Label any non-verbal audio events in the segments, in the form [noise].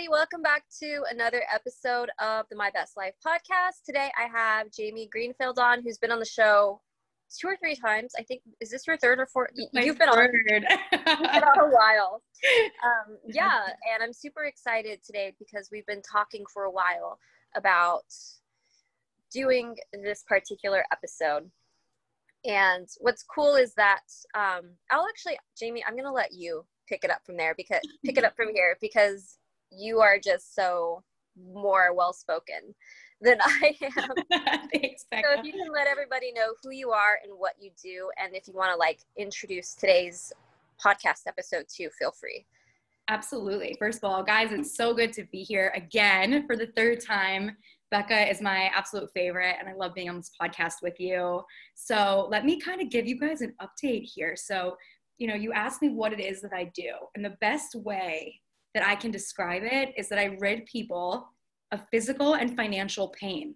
Everybody, welcome back to another episode of the My Best Life podcast. Today I have Jamie Greenfield on, who's been on the show two or three times. I think, is this your third or fourth? My You've been on, you've been on a while. [laughs] Um, yeah, and I'm super excited today because we've been talking for a while about doing this particular episode. And what's cool is that um, I'll actually, Jamie, I'm going to let you pick it up from there because pick it up from here because you are just so more well spoken than [laughs] I am. [laughs] Thanks, So if you can let everybody know who you are and what you do, and if you want to like introduce today's podcast episode too, feel free. Absolutely. First of all, guys, it's so good to be here again for the third time. Becca is my absolute favorite, and I love being on this podcast with you. So, let me kind of give you guys an update here. So, you know, you asked me what it is that I do, and the best way that I can describe it is that I rid people of physical and financial pain.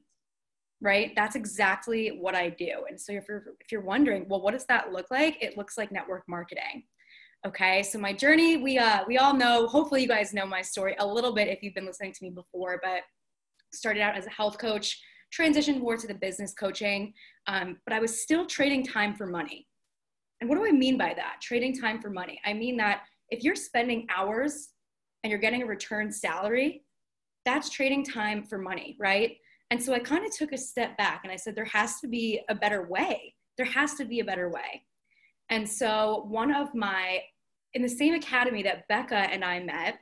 Right? That's exactly what I do. And so, if you're, if you're wondering, well, what does that look like? It looks like network marketing. Okay, so my journey, we uh, we all know. Hopefully, you guys know my story a little bit if you've been listening to me before. But started out as a health coach, transitioned more to the business coaching, um, but I was still trading time for money. And what do I mean by that? Trading time for money. I mean that if you're spending hours and you're getting a return salary, that's trading time for money, right? And so I kind of took a step back and I said, there has to be a better way. There has to be a better way. And so one of my, in the same academy that Becca and I met,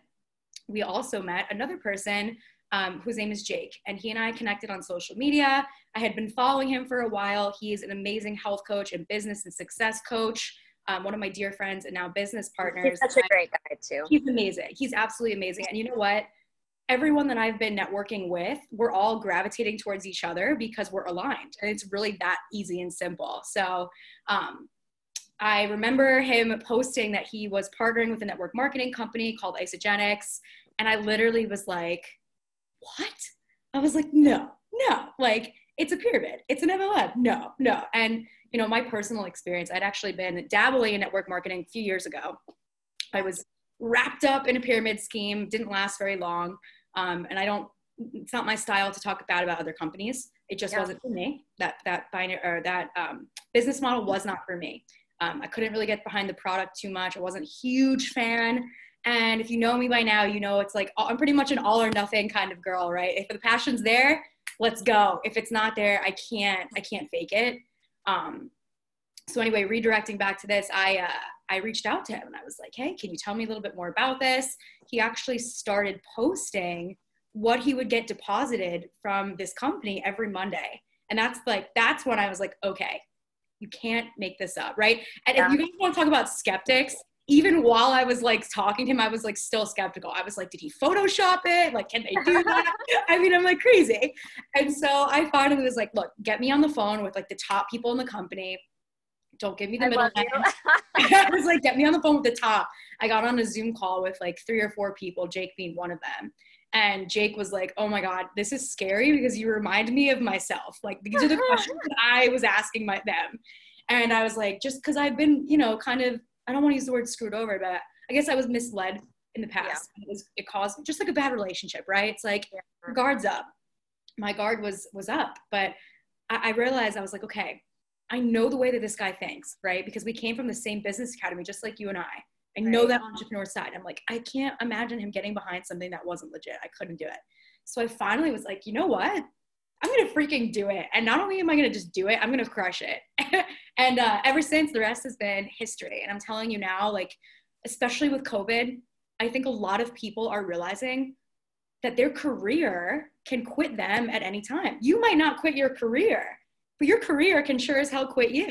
we also met another person um, whose name is Jake. And he and I connected on social media. I had been following him for a while. He's an amazing health coach and business and success coach, um, one of my dear friends and now business partners. He's such a great guy too. He's amazing. He's absolutely amazing. And you know what? Everyone that I've been networking with, we're all gravitating towards each other because we're aligned. And it's really that easy and simple. So, um, I remember him posting that he was partnering with a network marketing company called Isagenix. And I literally was like, what? I was like, no, no, like it's a pyramid. It's an MLM. No, no. And, you know, my personal experience, I'd actually been dabbling in network marketing a few years ago. I was wrapped up in a pyramid scheme, didn't last very long. Um, and I don't, it's not my style to talk bad about other companies. It just Yeah. wasn't for me. That, that binary or that um, business model was not for me. Um, I couldn't really get behind the product too much. I wasn't a huge fan. And if you know me by now, you know it's like I'm pretty much an all or nothing kind of girl, right? If the passion's there, let's go. If it's not there, I can't I can't fake it. Um, so anyway, redirecting back to this, I uh, I reached out to him and I was like, hey, can you tell me a little bit more about this? He actually started posting what he would get deposited from this company every Monday, and that's like that's when I was like, okay, you can't make this up, right? And Yeah. if you guys want to talk about skeptics, even while I was like talking to him, I was like still skeptical. I was like, did he Photoshop it? Like, can they do that? [laughs] I mean, I'm like crazy. And so I finally was like, look, get me on the phone with like the top people in the company. Don't give me the I middle. [laughs] I was like, get me on the phone with the top. I got on a Zoom call with like three or four people, Jake being one of them. And Jake was like, oh my God, this is scary because you remind me of myself. Like, these are the [laughs] questions I was asking my, them. And I was like, just because I've been, you know, kind of, I don't want to use the word screwed over, but I guess I was misled in the past. It, was, it caused just like a bad relationship, right? It's like, Yeah. guards up. My guard was was up, but I, I realized I was like, okay, I know the way that this guy thinks, right? Because we came from the same business academy, just like you and I. I know that entrepreneur side. I'm like, I can't imagine him getting behind something that wasn't legit. I couldn't do it. So I finally was like, you know what? I'm gonna freaking do it. And not only am I gonna just do it, I'm gonna crush it. [laughs] and uh, ever since, the rest has been history. And I'm telling you now, like, especially with COVID, I think a lot of people are realizing that their career can quit them at any time. You might not quit your career, but your career can sure as hell quit you.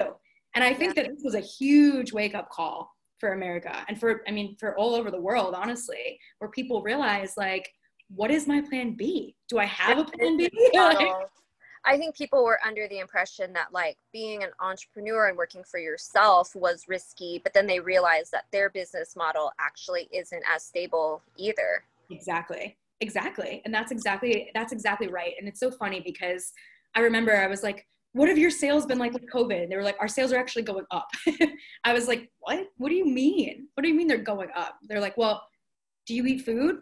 And I think that this was a huge wake up call for America and for, I mean, for all over the world, honestly, where people realize, like, what is my plan B? Do I have a plan B? [laughs] [laughs] I think people were under the impression that like being an entrepreneur and working for yourself was risky, but then they realized that their business model actually isn't as stable either. Exactly. Exactly. And that's exactly that's exactly right. And it's so funny because I remember I was like, what have your sales been like with COVID? And they were like, our sales are actually going up. [laughs] I was like, what? What do you mean? What do you mean they're going up? They're like, well, do you eat food?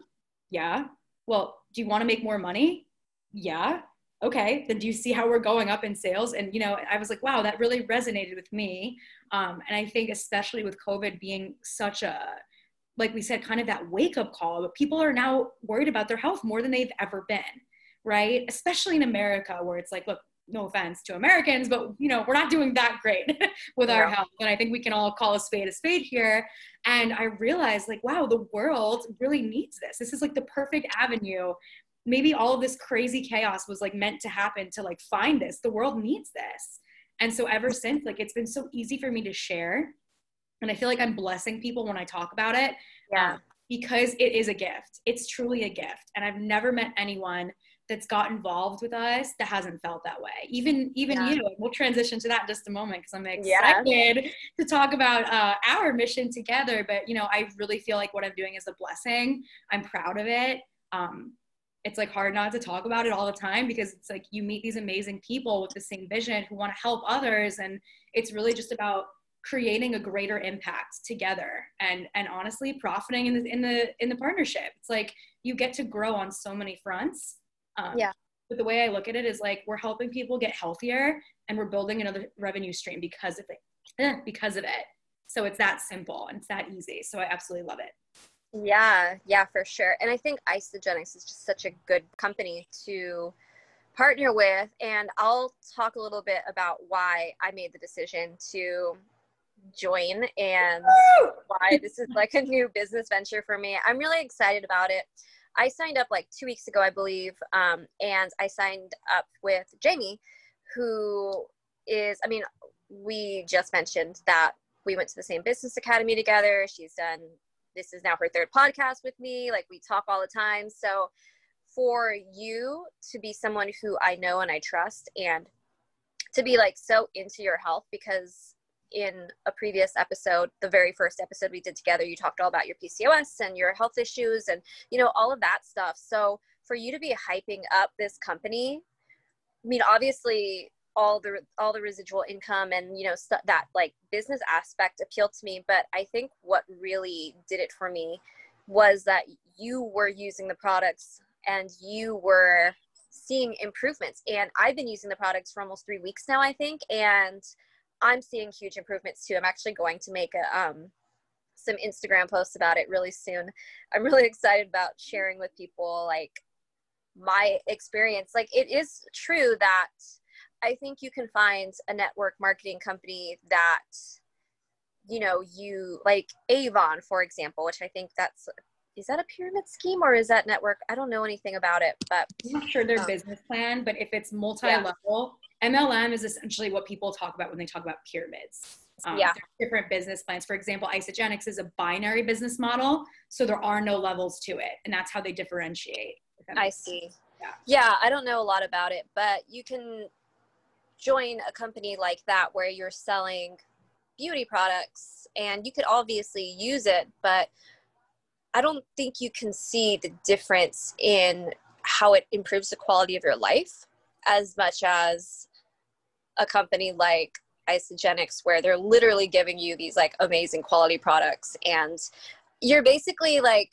Yeah. Well, do you want to make more money? Yeah. Okay. Then do you see how we're going up in sales? And, you know, I was like, wow, that really resonated with me. Um, and I think, especially with COVID being such a, like we said, kind of that wake up call, but people are now worried about their health more than they've ever been, right? Especially in America, where it's like, look, no offense to Americans, but you know, we're not doing that great [laughs] with yeah. our health. And I think we can all call a spade a spade here. And I realized like, wow, the world really needs this. This is like the perfect avenue. Maybe all of this crazy chaos was like meant to happen to like find this. The world needs this. And so ever since, like it's been so easy for me to share. And I feel like I'm blessing people when I talk about it. Yeah. Um, because it is a gift. It's truly a gift. And I've never met anyone that's got involved with us that hasn't felt that way. Even even yeah. you. We'll transition to that in just a moment because I'm excited yeah. to talk about uh, our mission together. But you know, I really feel like what I'm doing is a blessing. I'm proud of it. Um, it's like hard not to talk about it all the time because it's like you meet these amazing people with the same vision who want to help others, and it's really just about creating a greater impact together and and honestly profiting in the in the in the partnership it's like you get to grow on so many fronts um, yeah. But the way I look at it is like we're helping people get healthier and we're building another revenue stream because of it. Eh, because of it. So it's that simple and it's that easy. So I absolutely love it. Yeah, yeah, for sure. And I think Isagenix is just such a good company to partner with. And I'll talk a little bit about why I made the decision to join and why this is like a new business venture for me. I'm really excited about it. I signed up like two weeks ago, I believe, um, and I signed up with Jamie, who is, I mean, we just mentioned that we went to the same business academy together. She's done, this is now her third podcast with me. Like we talk all the time. So for you to be someone who I know and I trust and to be like so into your health because in a previous episode, the very first episode we did together, you talked all about your PCOS and your health issues and, you know, all of that stuff. So for you to be hyping up this company, I mean, obviously all the all the residual income and you know st- that like business aspect appealed to me but i think what really did it for me was that you were using the products and you were seeing improvements and i've been using the products for almost three weeks now i think and I'm seeing huge improvements too. I'm actually going to make a um, some Instagram posts about it really soon. I'm really [laughs] excited about sharing with people like my experience. Like it is true that I think you can find a network marketing company that you know you like Avon for example, which I think that's is that a pyramid scheme or is that network? I don't know anything about it, but I'm not sure their um, business plan, but if it's multi-level, yeah. MLM is essentially what people talk about when they talk about pyramids. Um, yeah. Different business plans. For example, Isagenix is a binary business model, so there are no levels to it, and that's how they differentiate. I see. Yeah. yeah, I don't know a lot about it, but you can join a company like that where you're selling beauty products and you could obviously use it, but I don't think you can see the difference in how it improves the quality of your life as much as a company like Isagenix, where they're literally giving you these like amazing quality products. And you're basically like,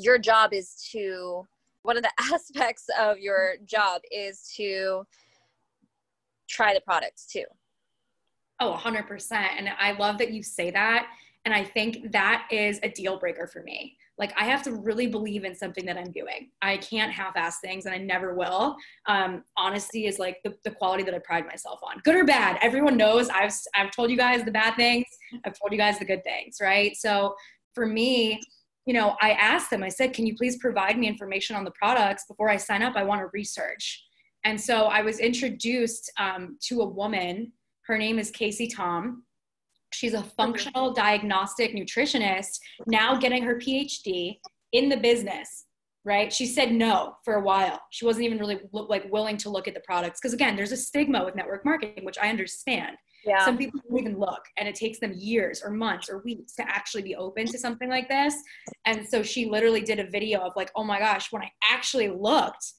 your job is to, one of the [laughs] aspects of your job is to try the products too. Oh, 100%. And I love that you say that and I think that is a deal breaker for me. Like I have to really believe in something that I'm doing. I can't half-ass things, and I never will. Um, honesty is like the, the quality that I pride myself on, good or bad. Everyone knows I've I've told you guys the bad things. I've told you guys the good things, right? So for me, you know, I asked them. I said, "Can you please provide me information on the products before I sign up? I want to research." And so I was introduced um, to a woman. Her name is Casey Tom She's a functional diagnostic nutritionist, now getting her PhD in the business, right? She said no for a while. She wasn't even really like willing to look at the products because again, there's a stigma with network marketing, which I understand. Yeah. Some people don't even look, and it takes them years or months or weeks to actually be open to something like this. And so she literally did a video of like, oh my gosh, when I actually looked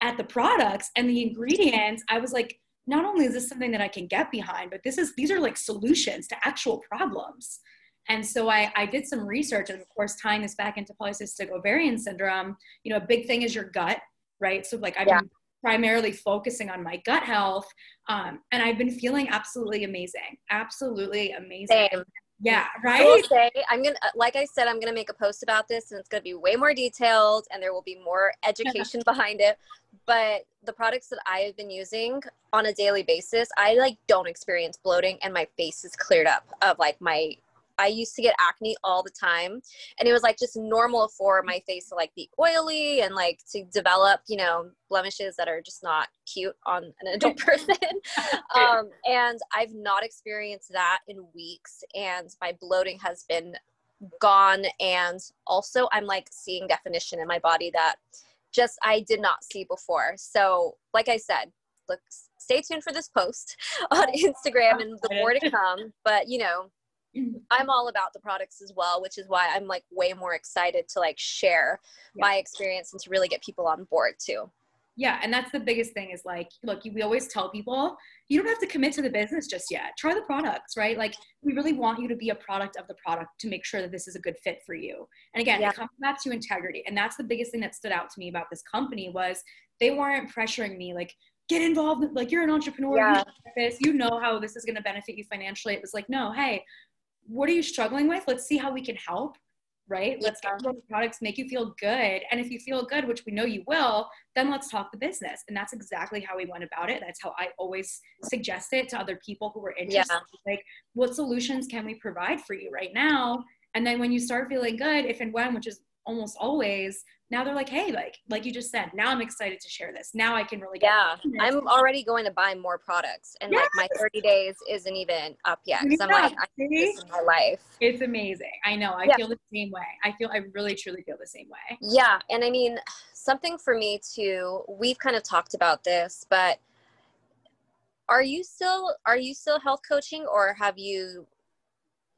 at the products and the ingredients, I was like, not only is this something that I can get behind, but this is these are like solutions to actual problems. And so I, I did some research, and of course, tying this back into polycystic ovarian syndrome, you know, a big thing is your gut, right? So, like, I've yeah. been primarily focusing on my gut health, um, and I've been feeling absolutely amazing, absolutely amazing. Same. Yeah, right. I will say, I'm gonna, uh, like I said, I'm gonna make a post about this, and it's gonna be way more detailed, and there will be more [laughs] education behind it. But the products that I have been using on a daily basis, I like don't experience bloating, and my face is cleared up of like my I used to get acne all the time. And it was like just normal for my face to like be oily and like to develop, you know, blemishes that are just not cute on an adult [laughs] person. [laughs] um, and I've not experienced that in weeks. And my bloating has been gone. And also, I'm like seeing definition in my body that just I did not see before. So, like I said, look, stay tuned for this post [laughs] on Instagram and the more to come. But, you know, Mm-hmm. I'm all about the products as well, which is why I'm like way more excited to like share yeah. my experience and to really get people on board too. Yeah, and that's the biggest thing is like, look, we always tell people you don't have to commit to the business just yet. Try the products, right? Like, we really want you to be a product of the product to make sure that this is a good fit for you. And again, yeah. it comes back to integrity, and that's the biggest thing that stood out to me about this company was they weren't pressuring me like get involved like you're an entrepreneur yeah. you know how this is going to benefit you financially it was like no hey what are you struggling with? Let's see how we can help, right? Let's yeah. get the products, make you feel good. And if you feel good, which we know you will, then let's talk the business. And that's exactly how we went about it. That's how I always suggest it to other people who were interested. Yeah. Like, what solutions can we provide for you right now? And then when you start feeling good, if and when, which is almost always, now they're like, hey, like like you just said, now I'm excited to share this. Now I can really yeah. I'm already going to buy more products, and yes. like my 30 days isn't even up yet. Yeah, I'm like, I this in my life. It's amazing. I know. I yeah. feel the same way. I feel. I really truly feel the same way. Yeah, and I mean, something for me too. We've kind of talked about this, but are you still are you still health coaching, or have you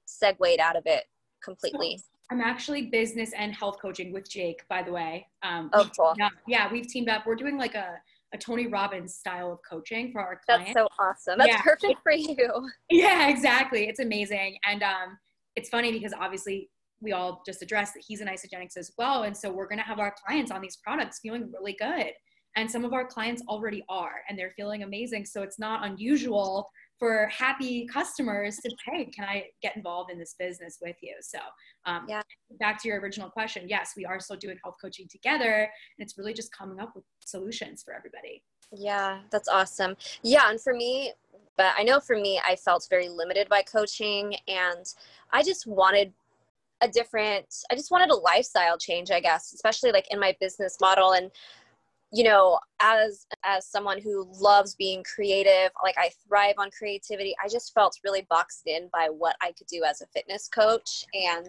segued out of it completely? I'm actually business and health coaching with Jake, by the way. Um, oh, cool. Yeah, yeah, we've teamed up. We're doing like a, a Tony Robbins style of coaching for our clients. That's so awesome. That's yeah. perfect for you. [laughs] Yeah, exactly. It's amazing. And um, it's funny because obviously we all just addressed that he's an Isagenix as well. And so we're going to have our clients on these products feeling really good. And some of our clients already are, and they're feeling amazing. So it's not unusual for happy customers to hey can i get involved in this business with you? So um, yeah. back to your original question yes we are still doing health coaching together and it's really just coming up with solutions for everybody. Yeah that's awesome. Yeah and for me but i know for me i felt very limited by coaching and i just wanted a different i just wanted a lifestyle change i guess especially like in my business model and you know as as someone who loves being creative like i thrive on creativity i just felt really boxed in by what i could do as a fitness coach. And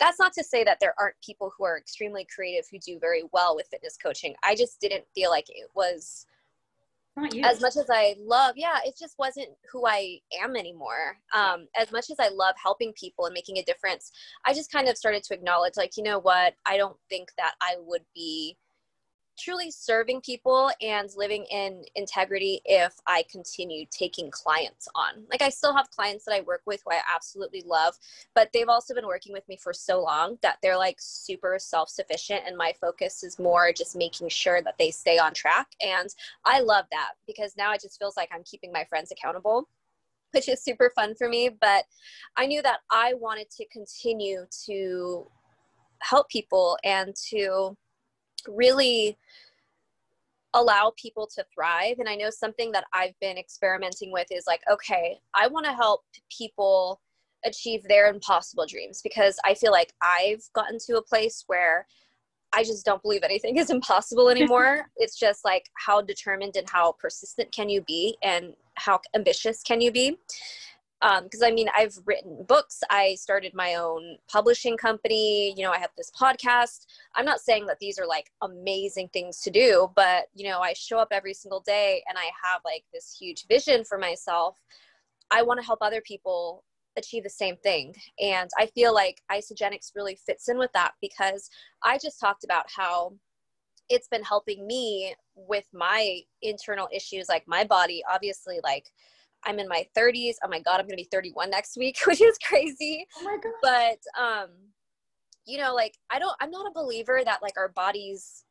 that's not to say that there aren't people who are extremely creative who do very well with fitness coaching. I just didn't feel like it was as much as i love yeah it just wasn't who i am anymore. Um, as much as i love helping people and making a difference i just kind of started to acknowledge like you know what? I don't think that i would be truly serving people and living in integrity if I continue taking clients on. Like I still have clients that I work with who I absolutely love, but they've also been working with me for so long that they're like super self-sufficient and my focus is more just making sure that they stay on track and I love that because now it just feels like I'm keeping my friends accountable which is super fun for me, but I knew that I wanted to continue to help people and to really allow people to thrive. And I know something that I've been experimenting with is like, okay, I want to help people achieve their impossible dreams because I feel like I've gotten to a place where I just don't believe anything [laughs] is impossible anymore. [laughs] it's just like how determined and how persistent can you be and how ambitious can you be? Because um, I mean, I've written books. I started my own publishing company. You know, I have this podcast. I'm not saying that these are like amazing things to do, but you know, I show up every single day and I have like this huge vision for myself. I want to help other people achieve the same thing. And I feel like Isagenix really fits in with that because I just talked about how it's been helping me with my internal issues, like my body, obviously, like I'm in my 30s. Oh my god, I'm going to be 31 next week, [laughs] which is crazy. Oh my god. But um you know, like I don't I'm not a believer that like our bodies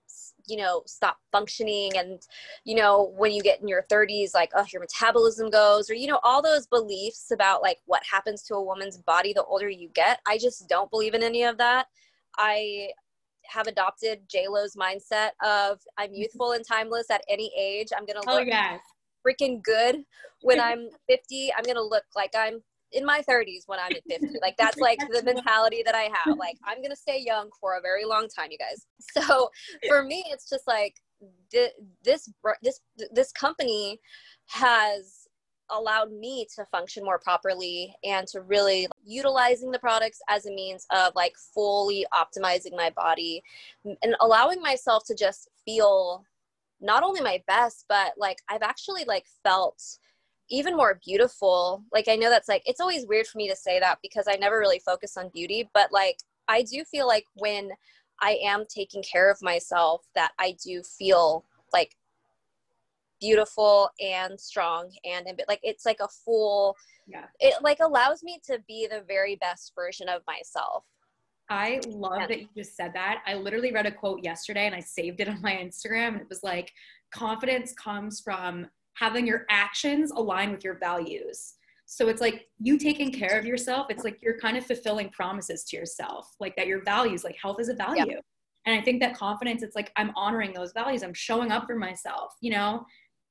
you know stop functioning and you know when you get in your 30s like oh your metabolism goes or you know all those beliefs about like what happens to a woman's body the older you get i just don't believe in any of that i have adopted j lo's mindset of i'm mm-hmm. youthful and timeless at any age i'm gonna look oh, yes. Freaking good when [laughs] i'm 50 i'm gonna look like i'm in my 30s when I'm at 50. [laughs] Like that's like the mentality that I have. Like I'm gonna stay young for a very long time, you guys. [laughs] So for me, it's just like this this this company has allowed me to function more properly and to really utilizing the products as a means of like fully optimizing my body and allowing myself to just feel not only my best but like I've actually like felt even more beautiful. Like I know that's like it's always weird for me to say that because I never really focus on beauty, but like I do feel like when I am taking care of myself that I do feel like beautiful and strong and like it's like a full yeah it like allows me to be the very best version of myself I love yeah. that you just said that. I literally read a quote yesterday and I saved it on my Instagram and it was like confidence comes from having your actions align with your values. So it's like you taking care of yourself, it's like you're kind of fulfilling promises to yourself, like that your values, like health is a value. Yep. And I think that confidence, it's like I'm honoring those values. I'm showing up for myself, you know?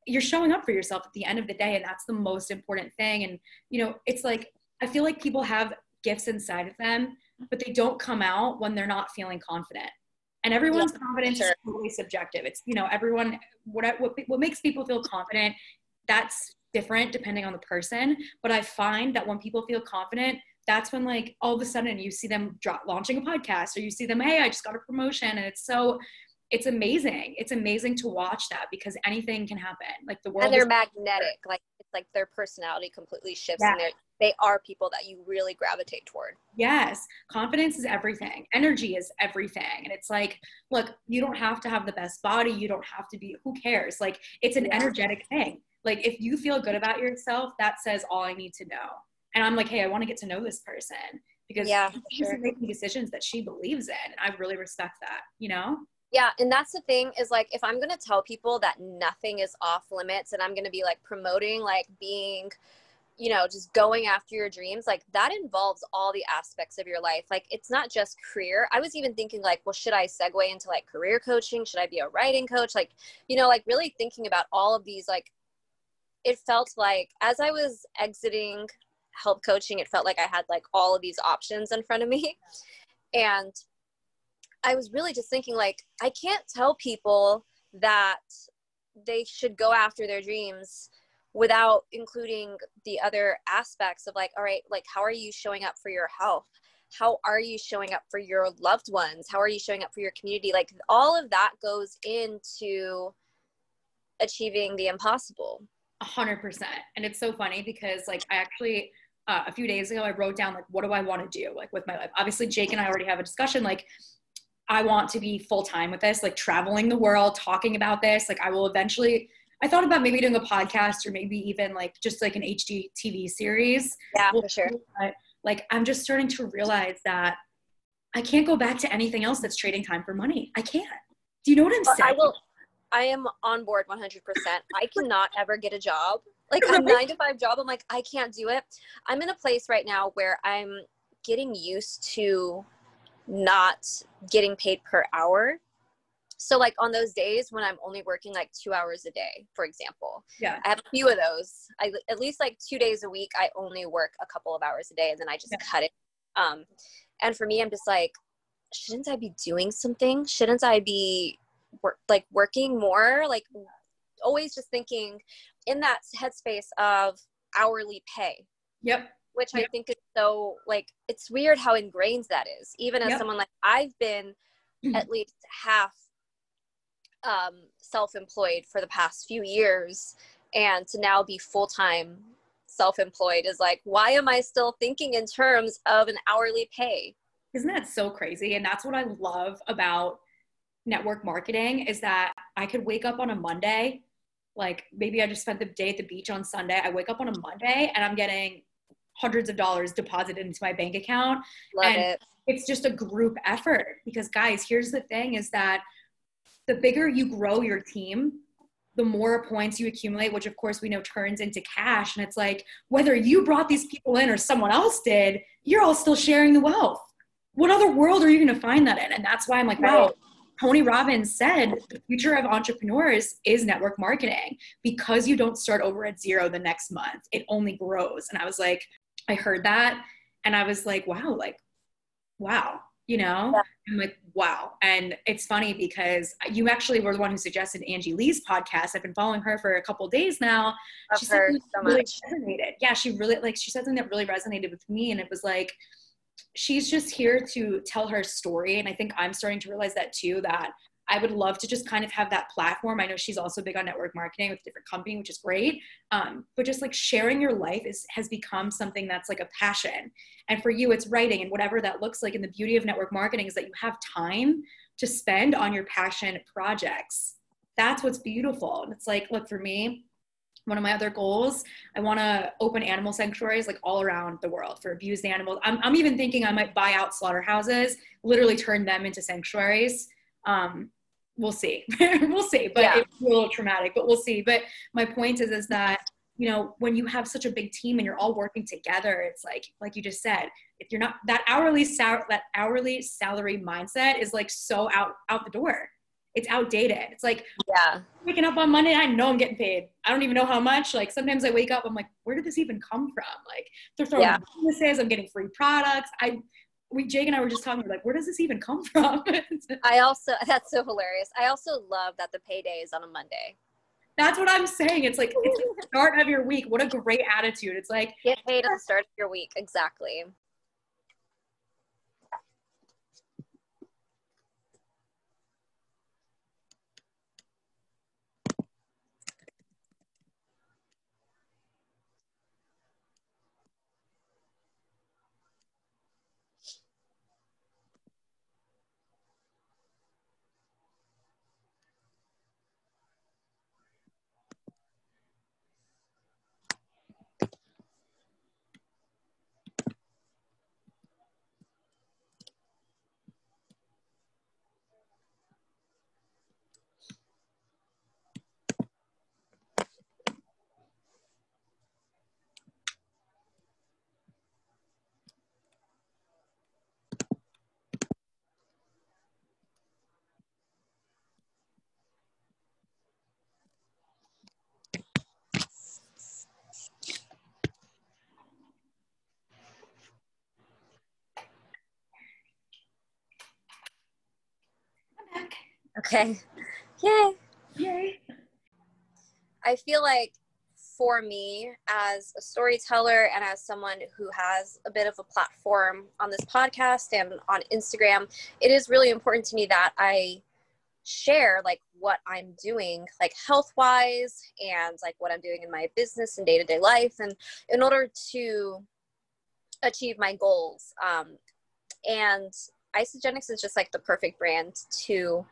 You're showing up for yourself at the end of the day, and that's the most important thing. And, you know, it's like I feel like people have gifts inside of them, but they don't come out when they're not feeling confident. And everyone's yeah, confidence sure. is totally subjective. It's you know everyone what, what what makes people feel confident that's different depending on the person. But i find that when people feel confident that's when like all of a sudden you see them drop, launching a podcast or you see them hey i just got a promotion and it's so it's amazing it's amazing to watch that because anything can happen like the world and they're magnetic like it's like their personality completely shifts yeah. and they're they are people that you really gravitate toward. Yes, confidence is everything. Energy is everything. And it's like, look, you don't have to have the best body. You don't have to be, who cares? Like, it's an yeah. energetic thing. Like, if you feel good about yourself, that says all I need to know. And I'm like, hey, I want to get to know this person because yeah, she's sure. making decisions that she believes in. And I really respect that, you know? Yeah, and that's the thing is like if I'm gonna tell people that nothing is off limits and I'm gonna be like promoting like being you know just going after your dreams like that involves all the aspects of your life. Like it's not just career. I was even thinking like well should i segue into like career coaching? Should i be a writing coach? Like you know like really thinking about all of these like it felt like as i was exiting help coaching it felt like i had like all of these options in front of me. [laughs] And i was really just thinking like i can't tell people that they should go after their dreams without including the other aspects of like all right like how are you showing up for your health? How are you showing up for your loved ones? How are you showing up for your community? Like all of that goes into achieving the impossible. A hundred percent. And it's so funny because like i actually uh, a few days ago i wrote down like what do i want to do like with my life? Obviously jake and i already have a discussion like i want to be full-time with this like traveling the world talking about this like i will eventually I thought about maybe doing a podcast or maybe even like just like an HD TV series. Yeah, for sure. But like I'm just starting to realize that I can't go back to anything else that's trading time for money. I can't. Do you know what I'm saying? I will. I am on board 100%. I cannot ever get a job like a [laughs] nine to five job. I'm like I can't do it. I'm in a place right now where I'm getting used to not getting paid per hour. So like on those days when i'm only working like two hours a day for example yeah. I have a few of those. I at least like two days a week i only work a couple of hours a day and then i just yeah. cut it. Um and for me i'm just like shouldn't i be doing something? Shouldn't i be work like working more? Like always just thinking in that headspace of hourly pay. Yep which yep. i think is so like it's weird how ingrained that is even as yep. someone like i've been [clears throat] at least half um, self-employed for the past few years and to now be full-time self-employed is like why am i still thinking in terms of an hourly pay isn't that so crazy and that's what i love about network marketing is that i could wake up on a monday like maybe I just spent the day at the beach on Sunday. I wake up on a Monday and I'm getting hundreds of dollars deposited into my bank account. Love and it. it's just a group effort because guys, here's the thing is that the bigger you grow your team, the more points you accumulate, which of course we know turns into cash. And it's like whether you brought these people in or someone else did, you're all still sharing the wealth. What other world are you going to find that in? And that's why I'm like, wow, Tony Robbins said the future of entrepreneurs is network marketing because you don't start over at zero the next month. It only grows. And I was like, I heard that and I was like, wow, like, wow, you know? Yeah. I'm like, wow. And it's funny because you actually were the one who suggested Angie Lee's podcast. I've been following her for a couple days now. I've she heard so really much. resonated. Yeah, she really like she said something that really resonated with me. And it was like, she's just here to tell her story. And I think I'm starting to realize that too, that I would love to just kind of have that platform. I know she's also big on network marketing with a different company, which is great. Um, but just like sharing your life is has become something that's like a passion. And for you, it's writing and whatever that looks like. And the beauty of network marketing is that you have time to spend on your passion projects. That's what's beautiful. And it's like, look, for me, one of my other goals, I want to open animal sanctuaries like all around the world for abused animals. I'm, I'm even thinking I might buy out slaughterhouses, literally turn them into sanctuaries. Um, we'll see. [laughs] we'll see. But yeah. it's a little traumatic, but we'll see. But my point is, is that you know when you have such a big team and you're all working together, it's like like you just said, if you're not that hourly sal- that hourly salary mindset is like so out out the door. It's outdated. It's like yeah, waking up on Monday, I know I'm getting paid. I don't even know how much. Like sometimes I wake up, I'm like, where did this even come from? Like they're throwing yeah. businesses, I'm getting free products. I we Jake and I were just talking like where does this even come from? [laughs] I also [laughs] that's so hilarious. I also love that the payday is on a Monday. That's what I'm saying. It's like it's the [laughs] start of your week. What a great attitude. It's like get paid at the start of your week. Exactly. Okay. Yay. Yay. I feel like for me as a storyteller and as someone who has a bit of a platform on this podcast and on Instagram, it is really important to me that I share like what I'm doing like health wise and like what I'm doing in my business and day-to-day life and in order to achieve my goals um, and Isagenix is just like the perfect brand to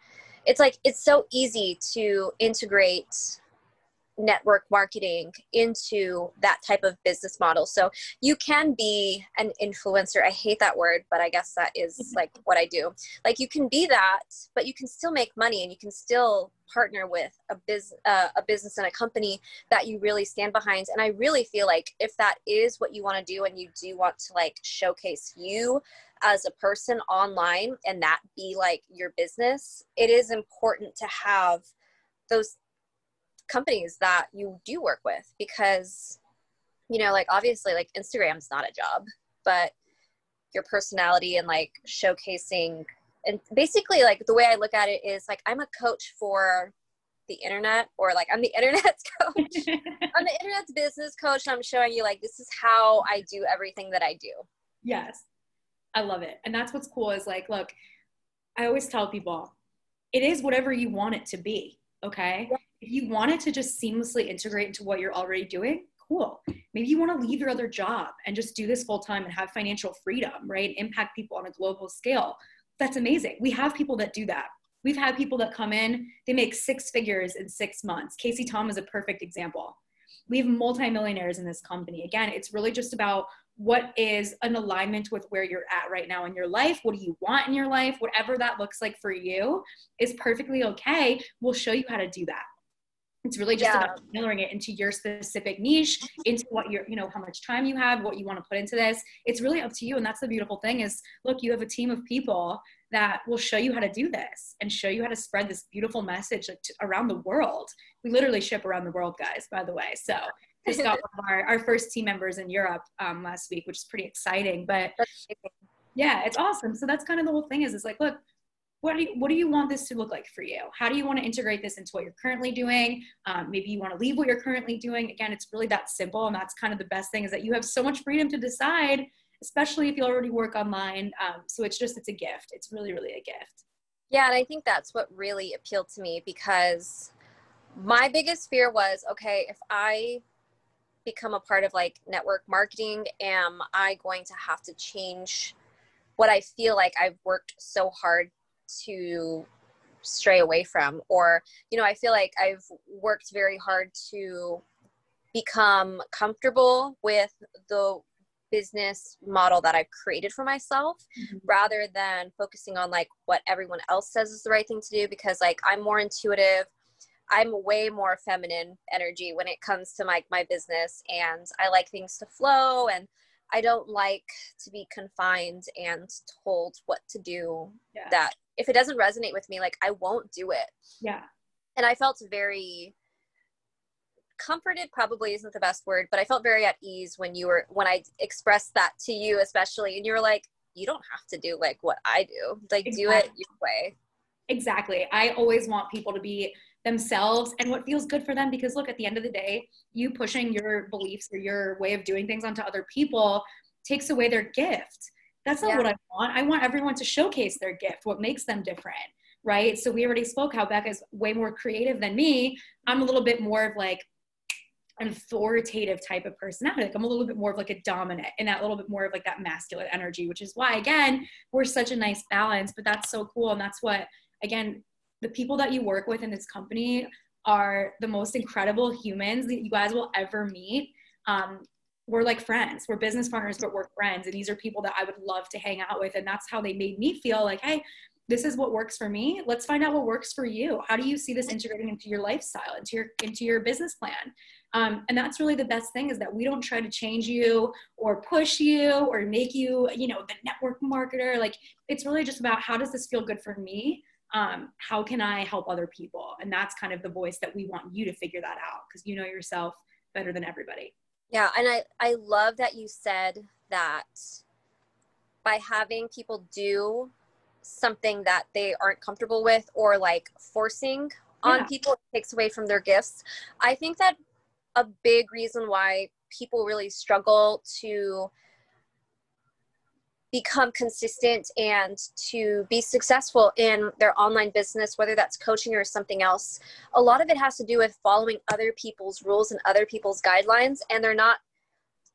it's like it's so easy to integrate network marketing into that type of business model. So you can be an influencer. I hate that word, but I guess that is [laughs] like what I do. Like you can be that, but you can still make money and you can still partner with a biz uh, a business and a company that you really stand behind. And I really feel like if that is what you want to do and you do want to like showcase you as a person online and that be like your business, it is important to have those companies that you do work with because you know like obviously like instagram's not a job but your personality and like showcasing and basically like the way i look at it is like i'm a coach for the internet or like i'm the [laughs] internet's coach. [laughs] I'm the internet's business coach. And i'm showing you like this is how i do everything that i do. Yes i love it and that's what's cool is like look i always tell people it is whatever you want it to be okay yeah if you wanted to just seamlessly integrate into what you're already doing, cool. Maybe you want to leave your other job and just do this full time and have financial freedom, right? Impact people on a global scale. That's amazing. We have people that do that. We've had people that come in, they make six figures in six months. Casey Tom is a perfect example. We have multimillionaires in this company. Again, it's really just about what is an alignment with where you're at right now in your life. What do you want in your life? Whatever that looks like for you is perfectly okay. We'll show you how to do that. It's really just yeah. about tailoring it into your specific niche, into what you're, you know, how much time you have, what you want to put into this. It's really up to you. And that's the beautiful thing is look, you have a team of people that will show you how to do this and show you how to spread this beautiful message around the world. We literally ship around the world, guys, by the way. So just got one of our, our first team members in Europe um, last week, which is pretty exciting. But yeah, it's awesome. So that's kind of the whole thing is it's like, look, what do you, what do you want this to look like for you? How do you want to integrate this into what you're currently doing? Um, maybe you want to leave what you're currently doing. Again, it's really that simple. And that's kind of the best thing is that you have so much freedom to decide, especially if you already work online. Um, so it's just, it's a gift. It's really, really a gift. Yeah. And I think that's what really appealed to me because my biggest fear was, okay, if I become a part of like network marketing, am I going to have to change what I feel like I've worked so hard to stray away from or you know i feel like i've worked very hard to become comfortable with the business model that i've created for myself mm-hmm. rather than focusing on like what everyone else says is the right thing to do because like i'm more intuitive i'm way more feminine energy when it comes to like my business and i like things to flow and i don't like to be confined and told what to do yeah. that if it doesn't resonate with me like i won't do it yeah and i felt very comforted probably isn't the best word but i felt very at ease when you were when i expressed that to you especially and you were like you don't have to do like what i do like exactly. do it your way exactly i always want people to be themselves and what feels good for them because look at the end of the day you pushing your beliefs or your way of doing things onto other people takes away their gift that's not yeah. what I want. I want everyone to showcase their gift, what makes them different, right? So we already spoke how Becca's way more creative than me. I'm a little bit more of like an authoritative type of personality. Like I'm a little bit more of like a dominant and that little bit more of like that masculine energy, which is why again, we're such a nice balance, but that's so cool. And that's what, again, the people that you work with in this company are the most incredible humans that you guys will ever meet. Um, we're like friends. We're business partners but we're friends. And these are people that i would love to hang out with. And that's how they made me feel like hey this is what works for me. Let's find out what works for you. How do you see this integrating into your lifestyle into your into your business plan? Um, and that's really the best thing is that we don't try to change you or push you or make you you know the network marketer. Like it's really just about how does this feel good for me um, how can i help other people and that's kind of the voice that we want you to figure that out because you know yourself better than everybody yeah, and I I love that you said that by having people do something that they aren't comfortable with or like forcing on yeah. people takes away from their gifts. I think that a big reason why people really struggle to become consistent and to be successful in their online business, whether that's coaching or something else, a lot of it has to do with following other people's rules and other people's guidelines, and they're not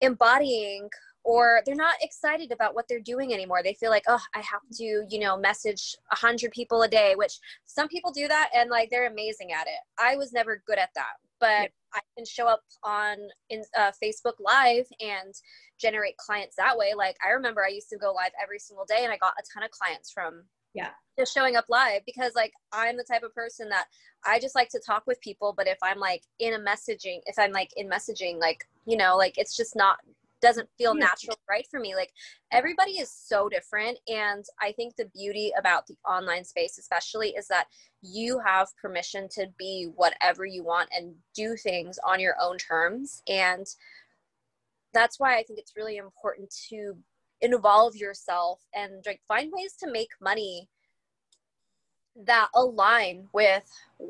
embodying or they're not excited about what they're doing anymore. They feel like, oh, I have to, you know, message a hundred people a day, which some people do that and like they're amazing at it. I was never good at that, but I can show up on in uh, Facebook Live and generate clients that way. Like I remember I used to go live every single day and I got a ton of clients from yeah just showing up live because like I'm the type of person that I just like to talk with people. But if I'm like in a messaging, if I'm like in messaging, like you know, like it's just not doesn't feel natural right for me like everybody is so different and i think the beauty about the online space especially is that you have permission to be whatever you want and do things on your own terms and that's why i think it's really important to involve yourself and like find ways to make money that align with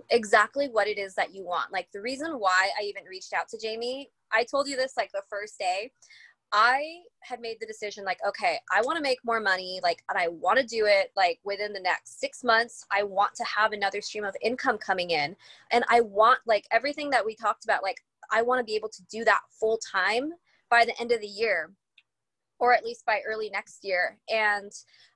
exactly what it is that you want. Like the reason why I even reached out to Jamie, I told you this like the first day. I had made the decision like, okay, I want to make more money, like, and I want to do it like within the next six months. I want to have another stream of income coming in. And I want like everything that we talked about, like, I want to be able to do that full time by the end of the year or at least by early next year. And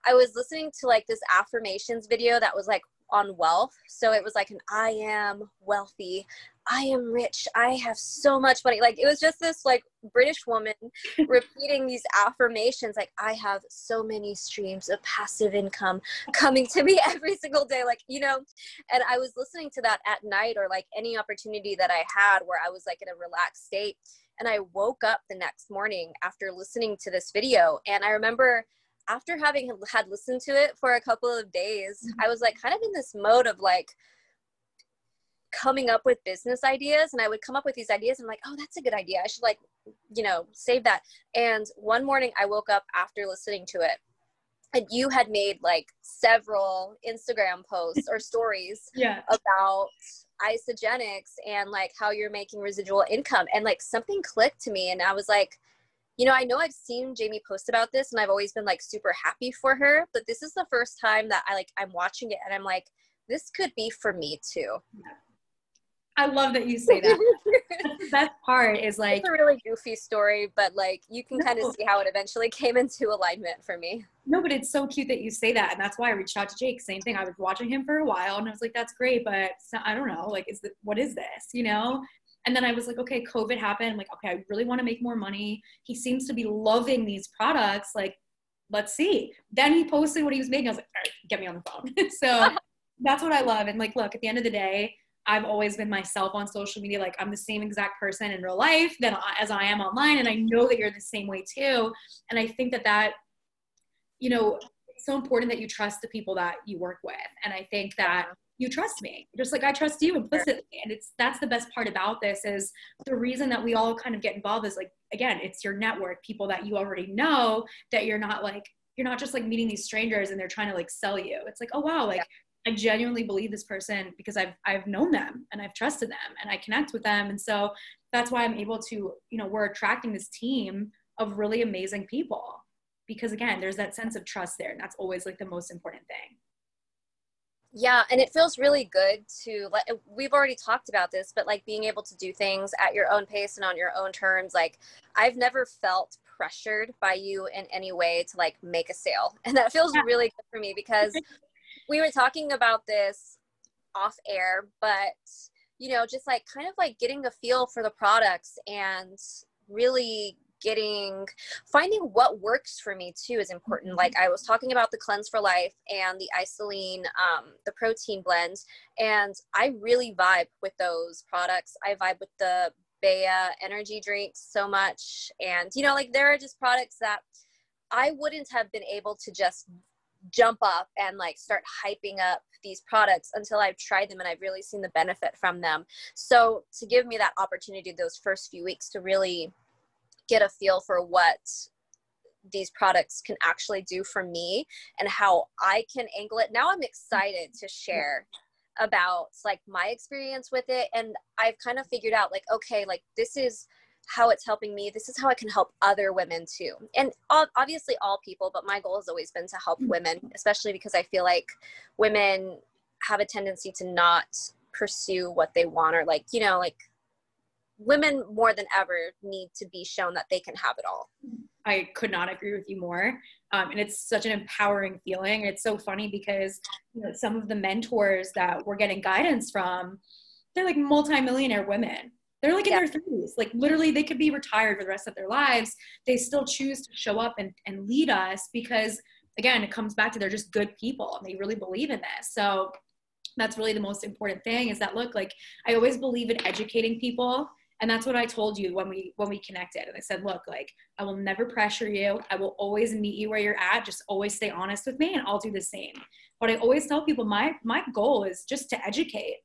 I was listening to like this affirmations video that was like on wealth. So it was like an I am wealthy, I am rich, I have so much money. Like it was just this like British woman [laughs] repeating these affirmations like I have so many streams of passive income coming to me [laughs] every single day. Like you know and I was listening to that at night or like any opportunity that I had where I was like in a relaxed state. And I woke up the next morning after listening to this video. And I remember after having had listened to it for a couple of days, mm-hmm. I was like kind of in this mode of like coming up with business ideas and I would come up with these ideas and I'm like, oh, that's a good idea. I should like, you know, save that. And one morning I woke up after listening to it and you had made like several Instagram posts or stories [laughs] yeah. about Isagenix and like how you're making residual income and like something clicked to me and I was like, you know, I know I've seen Jamie post about this and I've always been like super happy for her, but this is the first time that I like I'm watching it and I'm like, this could be for me too. I love that you say that. the best part is [laughs] like it's a really goofy story, but like you can no. kind of see how it eventually came into alignment for me. No, but it's so cute that you say that, and that's why I reached out to Jake. Same thing. I was watching him for a while, and I was like, "That's great, but I don't know. Like, is the, what is this? You know?" And then I was like, okay, COVID happened. I'm like, okay, I really want to make more money. He seems to be loving these products. Like, let's see. Then he posted what he was making. I was like, all right, get me on the phone. [laughs] so [laughs] that's what I love. And like, look, at the end of the day, I've always been myself on social media. Like I'm the same exact person in real life that as I am online, and I know that you're the same way too. And I think that that, you know, it's so important that you trust the people that you work with. And I think that you trust me. Just like i trust you implicitly. And it's that's the best part about this is the reason that we all kind of get involved is like again it's your network people that you already know that you're not like you're not just like meeting these strangers and they're trying to like sell you. It's like oh wow like yeah. i genuinely believe this person because i've i've known them and i've trusted them and i connect with them. And so that's why i'm able to you know we're attracting this team of really amazing people because again there's that sense of trust there and that's always like the most important thing yeah and it feels really good to like uh, we've already talked about this but like being able to do things at your own pace and on your own terms like i've never felt pressured by you in any way to like make a sale [laughs] and that feels yeah. really good for me because [laughs] we were talking about this off air but you know just like kind of like getting a feel for the products and really getting finding what works for me too is important. Like i was talking about the cleanse for life and the IsaLean um, the protein blends and i really vibe with those products. I vibe with the bea energy drinks so much and you know like there are just products that i wouldn't have been able to just jump up and like start hyping up these products until I've tried them and I've really seen the benefit from them. So to give me that opportunity those first few weeks to really get a feel for what these products can actually do for me and how I can angle it. Now I'm excited to share about like my experience with it and I've kind of figured out like okay, like this is how it's helping me. This is how I can help other women too. And obviously all people, but my goal has always been to help women, especially because I feel like women have a tendency to not pursue what they want or like, you know, like women more than ever need to be shown that they can have it all. I could not agree with you more. Um, and it's such an empowering feeling. It's so funny because you know, some of the mentors that we're getting guidance from, they're like multimillionaire women. They're like in yeah. their 30s. Like literally, they could be retired for the rest of their lives. They still choose to show up and, and lead us because, again, it comes back to they're just good people and they really believe in this. So that's really the most important thing is that look, like I always believe in educating people and that's what i told you when we when we connected and i said look like i will never pressure you i will always meet you where you're at just always stay honest with me and i'll do the same but i always tell people my my goal is just to educate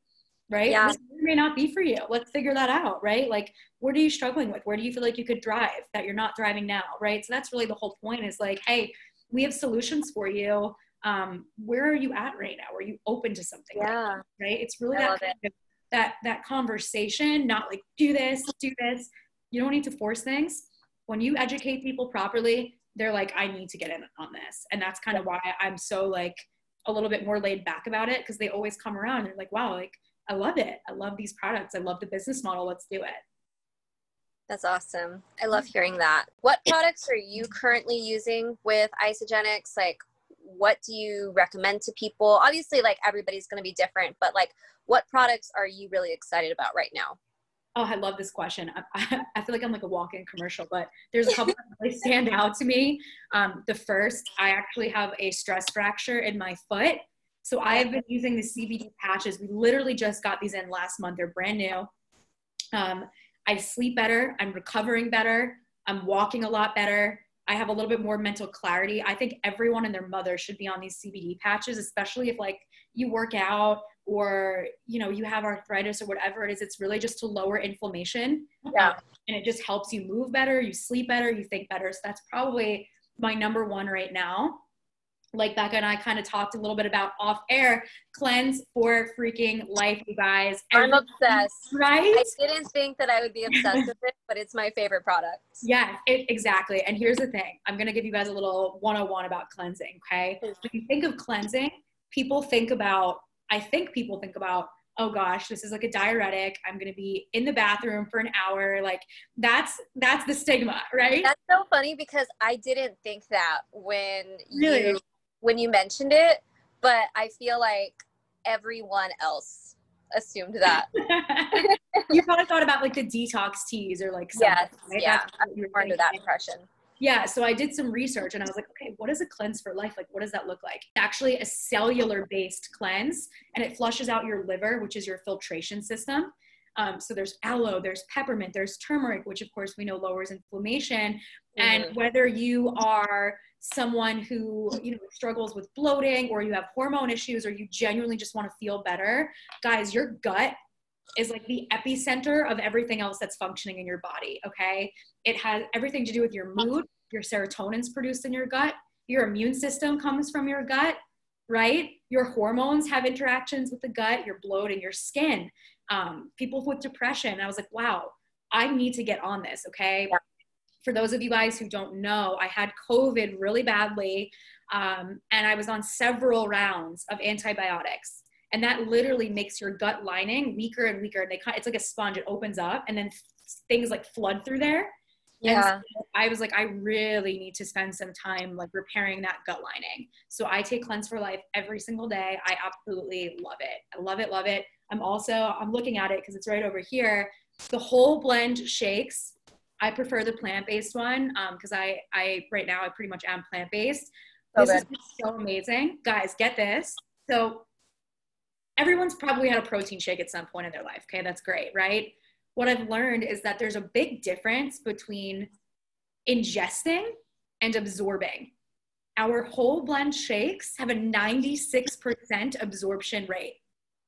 right yeah. this may not be for you let's figure that out right like what are you struggling with where do you feel like you could drive that you're not driving now right so that's really the whole point is like hey we have solutions for you um, where are you at right now? Are you open to something? Yeah. Right, right? It's really I that kind it. of that that conversation not like do this do this. You don't need to force things. When you educate people properly they're like i need to get in on this. And that's kind of why i'm so like a little bit more laid back about it because they always come around and they're like wow like i love it. I love these products. I love the business model. Let's do it. That's awesome. I love hearing that. What products are you currently using with isagenix like what do you recommend to people? Obviously, like everybody's going to be different, but like what products are you really excited about right now? Oh, I love this question. I, I feel like I'm like a walk-in commercial, but there's a couple that really [laughs] stand out to me. Um, the first, I actually have a stress fracture in my foot. So I have been using the CBD patches. We literally just got these in last month. They're brand new. Um, I sleep better. I'm recovering better. I'm walking a lot better. I have a little bit more mental clarity. I think everyone and their mother should be on these CBD patches, especially if like you work out or you know you have arthritis or whatever it is. It's really just to lower inflammation. Yeah. Um, and it just helps you move better, you sleep better, you think better. So that's probably my number one right now like Becca and I kind of talked a little bit about off air, cleanse for freaking life, you guys. I'm obsessed. Right? I didn't think that I would be obsessed with it, but it's my favorite product. Yeah, it, exactly. And here's the thing I'm going to give you guys a little 101 about cleansing, okay? When you think of cleansing, people think about, I think people think about, oh gosh this is like a diuretic i'm going to be in the bathroom for an hour like that's that's the stigma right that's so funny because i didn't think that when really? you when you mentioned it, but I feel like everyone else assumed that. [laughs] [laughs] you probably thought about like the detox teas or like yes, right? yeah, under that impression. Yeah, so I did some research and I was like, okay, what is a cleanse for life? Like, what does that look like? Actually, a cellular based cleanse, and it flushes out your liver, which is your filtration system. Um, so there's aloe, there's peppermint, there's turmeric, which of course we know lowers inflammation. Mm-hmm. And whether you are someone who you know struggles with bloating or you have hormone issues or you genuinely just want to feel better guys your gut is like the epicenter of everything else that's functioning in your body okay? It has everything to do with your mood your serotonin's produced in your gut your immune system comes from your gut right? Your hormones have interactions with the gut your bloating your skin. Um, people with depression i was like wow i need to get on this okay? Yeah for those of you guys who don't know, I had COVID really badly, um, and I was on several rounds of antibiotics. And that literally makes your gut lining weaker and weaker. And they it's like a sponge, it opens up, and then things like flood through there. Yeah. So I was like, I really need to spend some time like repairing that gut lining. So I take Cleanse for Life every single day. I absolutely love it. I love it, love it. I'm also, I'm looking at it because it's right over here. The whole blend shakes I prefer the plant-based one because um, I, I right now I pretty much am plant-based. So this good. is so amazing, guys. Get this. So everyone's probably had a protein shake at some point in their life. Okay, that's great, right? What I've learned is that there's a big difference between ingesting and absorbing. Our whole blend shakes have a 96% absorption rate.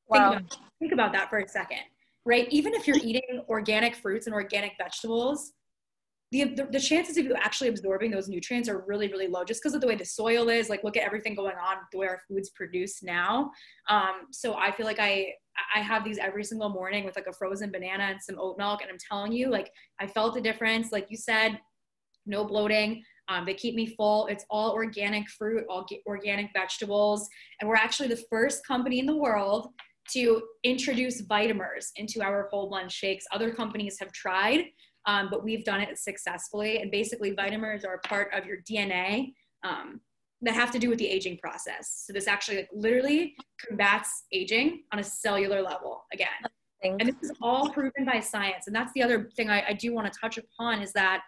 Wow. Think about, think about that for a second, right? Even if you're eating organic fruits and organic vegetables, the, the, the, chances of you actually absorbing those nutrients are really really low just because of the way the soil is like look at everything going on the way our food's produced now. Um, so i feel like i i have these every single morning with like a frozen banana and some oat milk and i'm telling you like i felt a difference. Like you said no bloating um, they keep me full. It's all organic fruit all organic vegetables. And we're actually the first company in the world to introduce vitamins into our whole blend shakes. Other companies have tried um, but we've done it successfully. And basically, vitamins are part of your DNA um, that have to do with the aging process. So this actually like, literally combats aging on a cellular level again. And this is all proven by science. And that's the other thing I, I do want to touch upon is that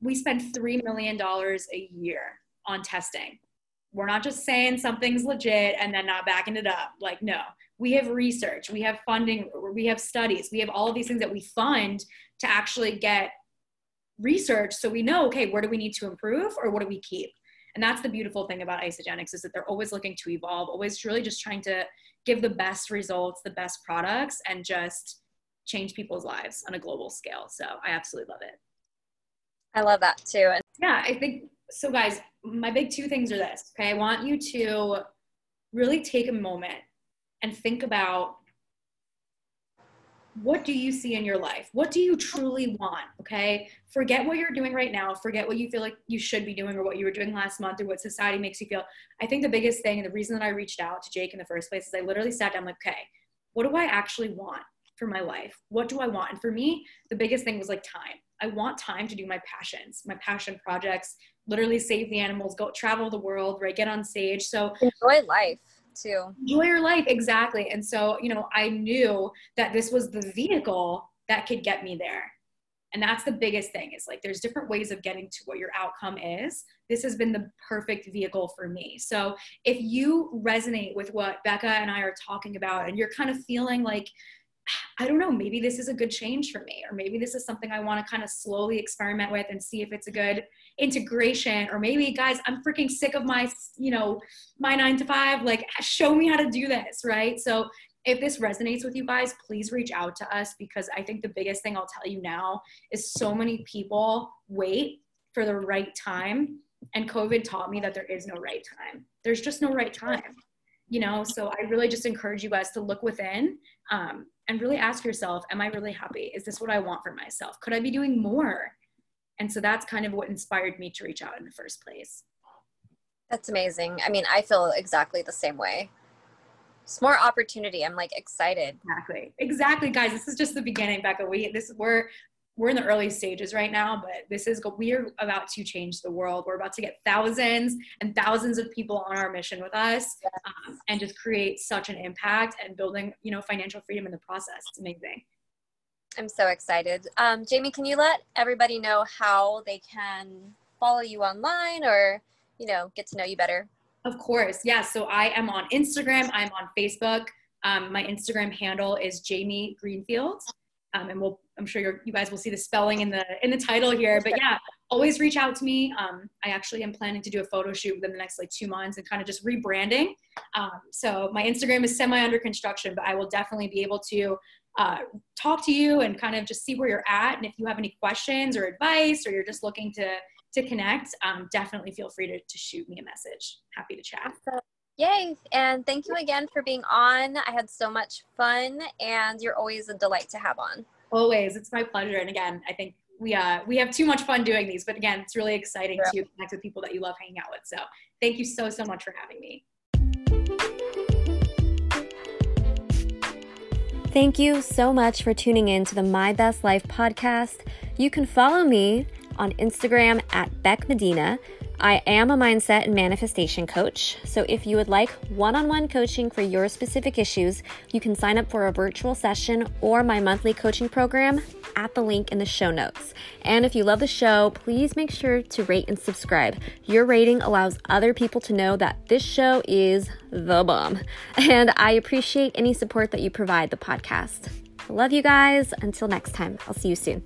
we spend $3 million a year on testing. We're not just saying something's legit and then not backing it up. Like, no, we have research, we have funding, we have studies, we have all of these things that we fund to actually get research so we know okay where do we need to improve or what do we keep? And that's the beautiful thing about Isagenix is that they're always looking to evolve always really just trying to give the best results the best products and just change people's lives on a global scale. So i absolutely love it. I love that too. And yeah i think so guys my big two things are this okay i want you to really take a moment and think about what do you see in your life? What do you truly want? Okay. Forget what you're doing right now. Forget what you feel like you should be doing or what you were doing last month or what society makes you feel. I think the biggest thing and the reason that I reached out to Jake in the first place is I literally sat down like, okay, what do I actually want for my life? What do I want? And for me, the biggest thing was like time. I want time to do my passions, my passion projects, literally save the animals, go travel the world, right? Get on stage. So enjoy life too. Enjoy your life, exactly. And so, you know, I knew that this was the vehicle that could get me there. And that's the biggest thing is like there's different ways of getting to what your outcome is. This has been the perfect vehicle for me. So if you resonate with what Becca and I are talking about and you're kind of feeling like, I don't know, maybe this is a good change for me, or maybe this is something I want to kind of slowly experiment with and see if it's a good integration, or maybe, guys, I'm freaking sick of my, you know, my nine to five. Like, show me how to do this, right? So, if this resonates with you guys, please reach out to us because I think the biggest thing I'll tell you now is so many people wait for the right time. And COVID taught me that there is no right time. There's just no right time you know so i really just encourage you guys to look within um, and really ask yourself am i really happy? Is this what i want for myself? Could i be doing more? And so that's kind of what inspired me to reach out in the first place. That's amazing. I mean i feel exactly the same way. It's more opportunity. I'm like excited. Exactly. Exactly guys. This is just the beginning becca. We this we're we're in the early stages right now, but this is we're about to change the world. We're about to get thousands and thousands of people on our mission with us, um, and just create such an impact and building, you know, financial freedom in the process. It's amazing. I'm so excited. Um, Jamie, can you let everybody know how they can follow you online or, you know, get to know you better? Of course, yeah. So I am on Instagram. I'm on Facebook. Um, my Instagram handle is Jamie Greenfield um, and we'll i'm sure you guys will see the spelling in the in the title here but yeah always reach out to me. Um, i actually am planning to do a photo shoot within the next like two months and kind of just rebranding. Um, so my instagram is semi under construction but i will definitely be able to uh, talk to you and kind of just see where you're at. And if you have any questions or advice or you're just looking to to connect um, definitely feel free to, to shoot me a message. Happy to chat Yay. And thank you again for being on. I had so much fun and you're always a delight to have on. Always. It's my pleasure. And again, I think we uh we have too much fun doing these, but again, it's really exciting yeah. to connect with people that you love hanging out with. So thank you so so much for having me. Thank you so much for tuning in to the My Best Life podcast. You can follow me on Instagram at Beck Medina I am a mindset and manifestation coach. So if you would like one on one coaching for your specific issues, you can sign up for a virtual session or my monthly coaching program at the link in the show notes. And if you love the show, please make sure to rate and subscribe. Your rating allows other people to know that this show is the bomb. [laughs] And I appreciate any support that you provide the podcast. love you guys. Until next time, I'll see you soon.